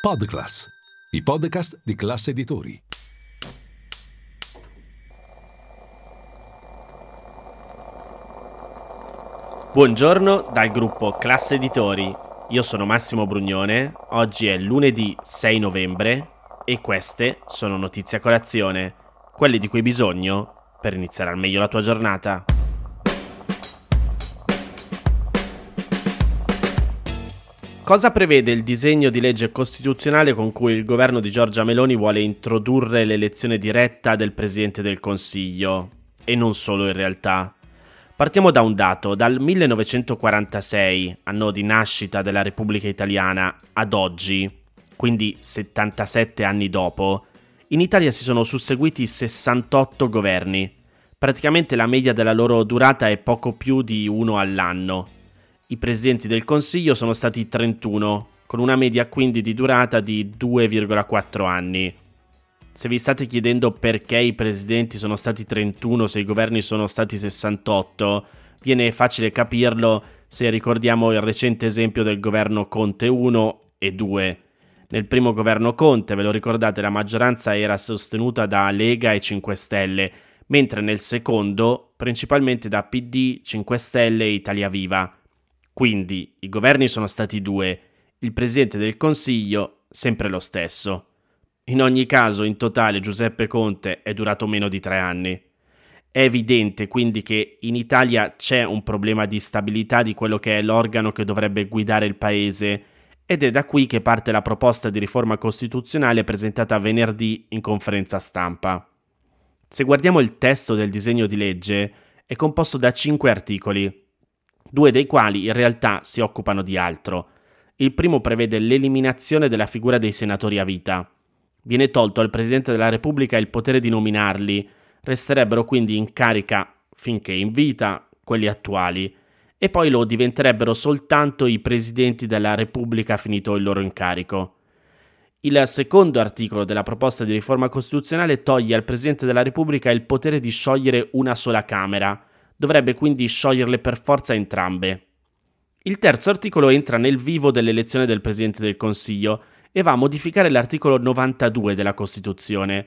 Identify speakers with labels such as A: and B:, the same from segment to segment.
A: Podclass, i podcast di classe editori.
B: Buongiorno dal gruppo Classe Editori. Io sono Massimo Brugnone. Oggi è lunedì 6 novembre e queste sono notizie a colazione, quelle di cui hai bisogno per iniziare al meglio la tua giornata. Cosa prevede il disegno di legge costituzionale con cui il governo di Giorgia Meloni vuole introdurre l'elezione diretta del Presidente del Consiglio? E non solo in realtà. Partiamo da un dato, dal 1946, anno di nascita della Repubblica Italiana, ad oggi, quindi 77 anni dopo, in Italia si sono susseguiti 68 governi. Praticamente la media della loro durata è poco più di uno all'anno. I presidenti del Consiglio sono stati 31, con una media quindi di durata di 2,4 anni. Se vi state chiedendo perché i presidenti sono stati 31 se i governi sono stati 68, viene facile capirlo se ricordiamo il recente esempio del governo Conte 1 e 2. Nel primo governo Conte, ve lo ricordate, la maggioranza era sostenuta da Lega e 5 Stelle, mentre nel secondo principalmente da PD, 5 Stelle e Italia Viva. Quindi i governi sono stati due, il Presidente del Consiglio sempre lo stesso. In ogni caso, in totale Giuseppe Conte è durato meno di tre anni. È evidente quindi che in Italia c'è un problema di stabilità di quello che è l'organo che dovrebbe guidare il paese ed è da qui che parte la proposta di riforma costituzionale presentata venerdì in conferenza stampa. Se guardiamo il testo del disegno di legge, è composto da cinque articoli, due dei quali in realtà si occupano di altro. Il primo prevede l'eliminazione della figura dei senatori a vita. Viene tolto al Presidente della Repubblica il potere di nominarli, resterebbero quindi in carica finché in vita quelli attuali e poi lo diventerebbero soltanto i presidenti della Repubblica finito il loro incarico. Il secondo articolo della proposta di riforma costituzionale toglie al Presidente della Repubblica il potere di sciogliere una sola Camera, dovrebbe quindi scioglierle per forza entrambe. Il terzo articolo entra nel vivo dell'elezione del Presidente del Consiglio e va a modificare l'articolo 92 della Costituzione.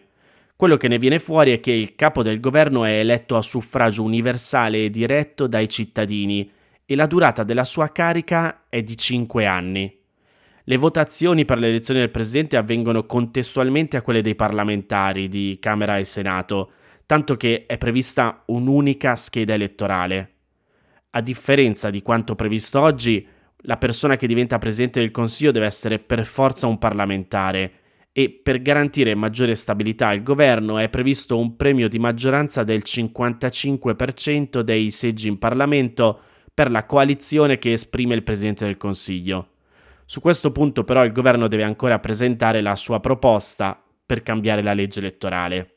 B: Quello che ne viene fuori è che il capo del governo è eletto a suffragio universale e diretto dai cittadini e la durata della sua carica è di 5 anni. Le votazioni per l'elezione del Presidente avvengono contestualmente a quelle dei parlamentari di Camera e Senato, tanto che è prevista un'unica scheda elettorale. A differenza di quanto previsto oggi, la persona che diventa presidente del Consiglio deve essere per forza un parlamentare e per garantire maggiore stabilità al governo è previsto un premio di maggioranza del 55% dei seggi in Parlamento per la coalizione che esprime il presidente del Consiglio. Su questo punto però il governo deve ancora presentare la sua proposta per cambiare la legge elettorale.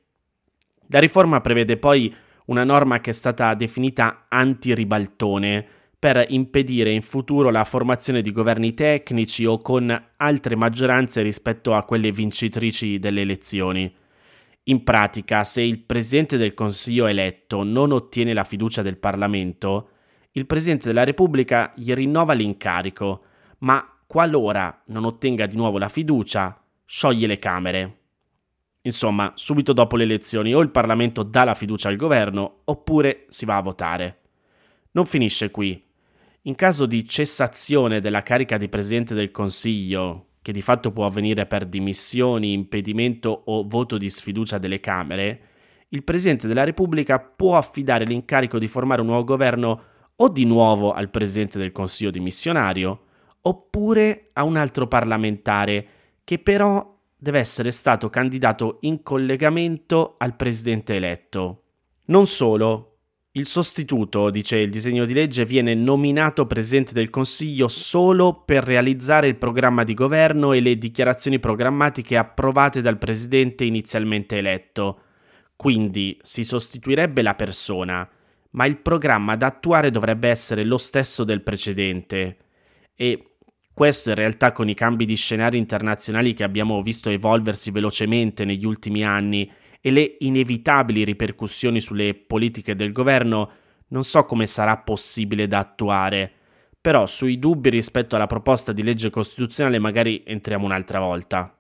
B: La riforma prevede poi una norma che è stata definita anti-ribaltone per impedire in futuro la formazione di governi tecnici o con altre maggioranze rispetto a quelle vincitrici delle elezioni. In pratica, se il Presidente del Consiglio eletto non ottiene la fiducia del Parlamento, il Presidente della Repubblica gli rinnova l'incarico, ma qualora non ottenga di nuovo la fiducia, scioglie le Camere. Insomma, subito dopo le elezioni o il Parlamento dà la fiducia al governo oppure si va a votare. Non finisce qui. In caso di cessazione della carica di Presidente del Consiglio, che di fatto può avvenire per dimissioni, impedimento o voto di sfiducia delle Camere, il Presidente della Repubblica può affidare l'incarico di formare un nuovo governo o di nuovo al Presidente del Consiglio dimissionario, oppure a un altro parlamentare che però deve essere stato candidato in collegamento al presidente eletto. Non solo, il sostituto, dice il disegno di legge, viene nominato presidente del Consiglio solo per realizzare il programma di governo e le dichiarazioni programmatiche approvate dal presidente inizialmente eletto. Quindi si sostituirebbe la persona, ma il programma da attuare dovrebbe essere lo stesso del precedente. E questo in realtà con i cambi di scenari internazionali che abbiamo visto evolversi velocemente negli ultimi anni e le inevitabili ripercussioni sulle politiche del governo, non so come sarà possibile da attuare, però sui dubbi rispetto alla proposta di legge costituzionale magari entriamo un'altra volta.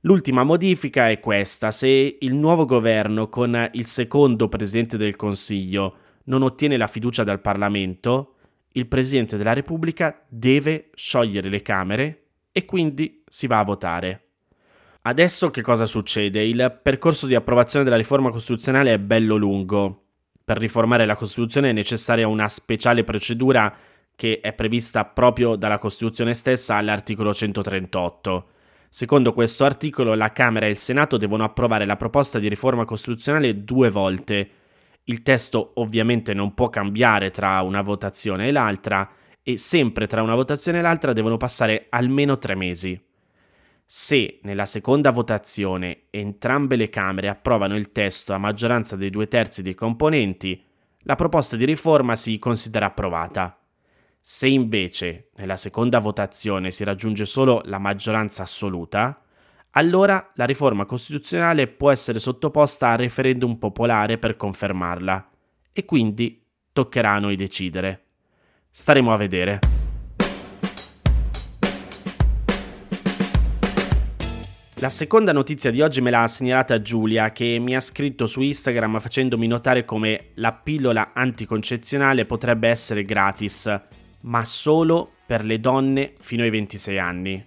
B: L'ultima modifica è questa, se il nuovo governo con il secondo Presidente del Consiglio non ottiene la fiducia dal Parlamento, il Presidente della Repubblica deve sciogliere le Camere e quindi si va a votare. Adesso che cosa succede? Il percorso di approvazione della riforma costituzionale è bello lungo. Per riformare la Costituzione è necessaria una speciale procedura che è prevista proprio dalla Costituzione stessa all'articolo 138. Secondo questo articolo la Camera e il Senato devono approvare la proposta di riforma costituzionale due volte. Il testo ovviamente non può cambiare tra una votazione e l'altra e sempre tra una votazione e l'altra devono passare almeno tre mesi. Se nella seconda votazione entrambe le Camere approvano il testo a maggioranza dei due terzi dei componenti, la proposta di riforma si considera approvata. Se invece nella seconda votazione si raggiunge solo la maggioranza assoluta, allora la riforma costituzionale può essere sottoposta a referendum popolare per confermarla e quindi toccherà a noi decidere. Staremo a vedere. La seconda notizia di oggi me l'ha segnalata Giulia che mi ha scritto su Instagram facendomi notare come la pillola anticoncezionale potrebbe essere gratis ma solo per le donne fino ai 26 anni.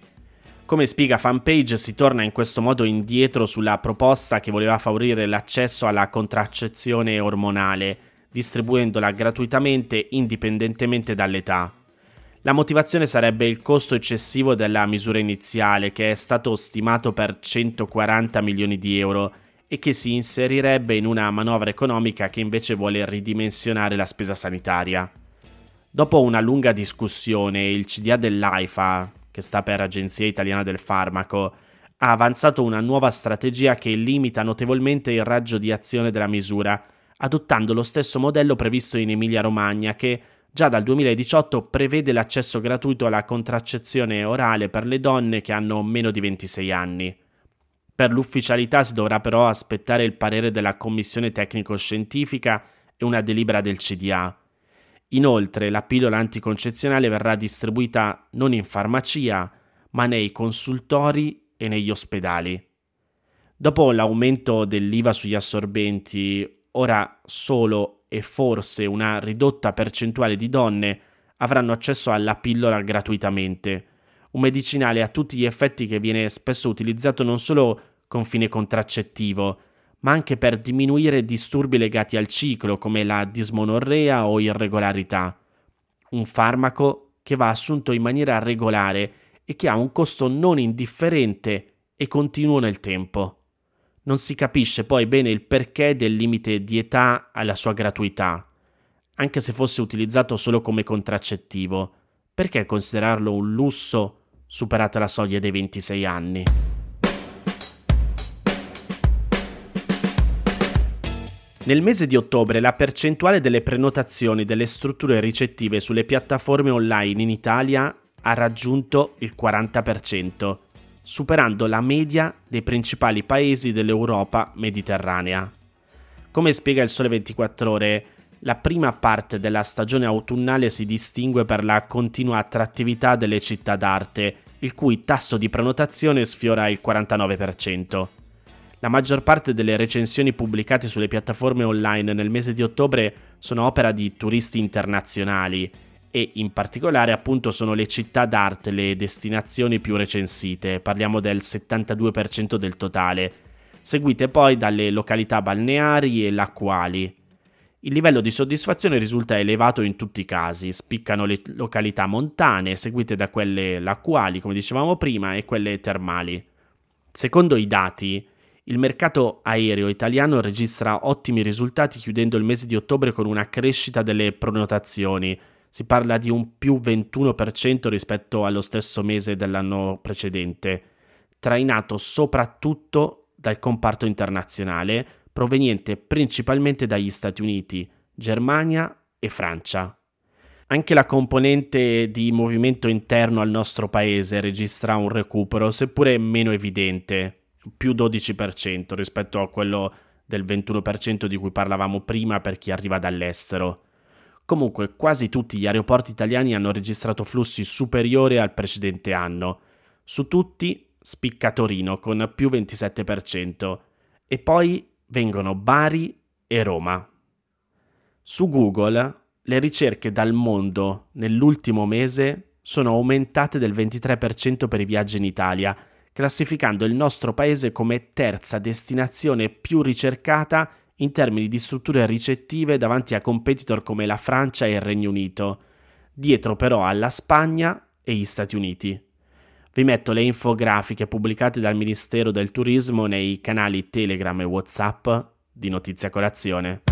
B: Come spiega Fanpage, si torna in questo modo indietro sulla proposta che voleva favorire l'accesso alla contraccezione ormonale, distribuendola gratuitamente indipendentemente dall'età. La motivazione sarebbe il costo eccessivo della misura iniziale, che è stato stimato per 140 milioni di euro e che si inserirebbe in una manovra economica che invece vuole ridimensionare la spesa sanitaria. Dopo una lunga discussione, il CDA dell'AIFA, che sta per Agenzia Italiana del Farmaco, ha avanzato una nuova strategia che limita notevolmente il raggio di azione della misura, adottando lo stesso modello previsto in Emilia-Romagna che già dal 2018 prevede l'accesso gratuito alla contraccezione orale per le donne che hanno meno di 26 anni. Per l'ufficialità si dovrà però aspettare il parere della Commissione tecnico-scientifica e una delibera del CDA. Inoltre la pillola anticoncezionale verrà distribuita non in farmacia, ma nei consultori e negli ospedali. Dopo l'aumento dell'IVA sugli assorbenti, ora solo e forse una ridotta percentuale di donne avranno accesso alla pillola gratuitamente, un medicinale a tutti gli effetti che viene spesso utilizzato non solo con fine contraccettivo, ma anche per diminuire disturbi legati al ciclo come la dismonorrea o irregolarità. Un farmaco che va assunto in maniera regolare e che ha un costo non indifferente e continuo nel tempo. Non si capisce poi bene il perché del limite di età alla sua gratuità, anche se fosse utilizzato solo come contraccettivo. Perché considerarlo un lusso superata la soglia dei 26 anni? Nel mese di ottobre la percentuale delle prenotazioni delle strutture ricettive sulle piattaforme online in Italia ha raggiunto il 40%, superando la media dei principali paesi dell'Europa mediterranea. Come spiega il Sole 24 ore, la prima parte della stagione autunnale si distingue per la continua attrattività delle città d'arte, il cui tasso di prenotazione sfiora il 49%. La maggior parte delle recensioni pubblicate sulle piattaforme online nel mese di ottobre sono opera di turisti internazionali e in particolare appunto sono le città d'arte le destinazioni più recensite, parliamo del 72% del totale, seguite poi dalle località balneari e lacquali. Il livello di soddisfazione risulta elevato in tutti i casi, spiccano le località montane, seguite da quelle lacquali, come dicevamo prima, e quelle termali. Secondo i dati, il mercato aereo italiano registra ottimi risultati chiudendo il mese di ottobre con una crescita delle prenotazioni. Si parla di un più 21% rispetto allo stesso mese dell'anno precedente, trainato soprattutto dal comparto internazionale, proveniente principalmente dagli Stati Uniti, Germania e Francia. Anche la componente di movimento interno al nostro paese registra un recupero, seppure meno evidente, più 12% rispetto a quello del 21% di cui parlavamo prima per chi arriva dall'estero. Comunque, quasi tutti gli aeroporti italiani hanno registrato flussi superiori al precedente anno. Su tutti spicca Torino con più 27%. E poi vengono Bari e Roma. Su Google le ricerche dal mondo nell'ultimo mese sono aumentate del 23% per i viaggi in Italia, classificando il nostro paese come terza destinazione più ricercata in termini di strutture ricettive davanti a competitor come la Francia e il Regno Unito, dietro però alla Spagna e gli Stati Uniti. Vi metto le infografiche pubblicate dal Ministero del Turismo nei canali Telegram e WhatsApp di Notizia Colazione.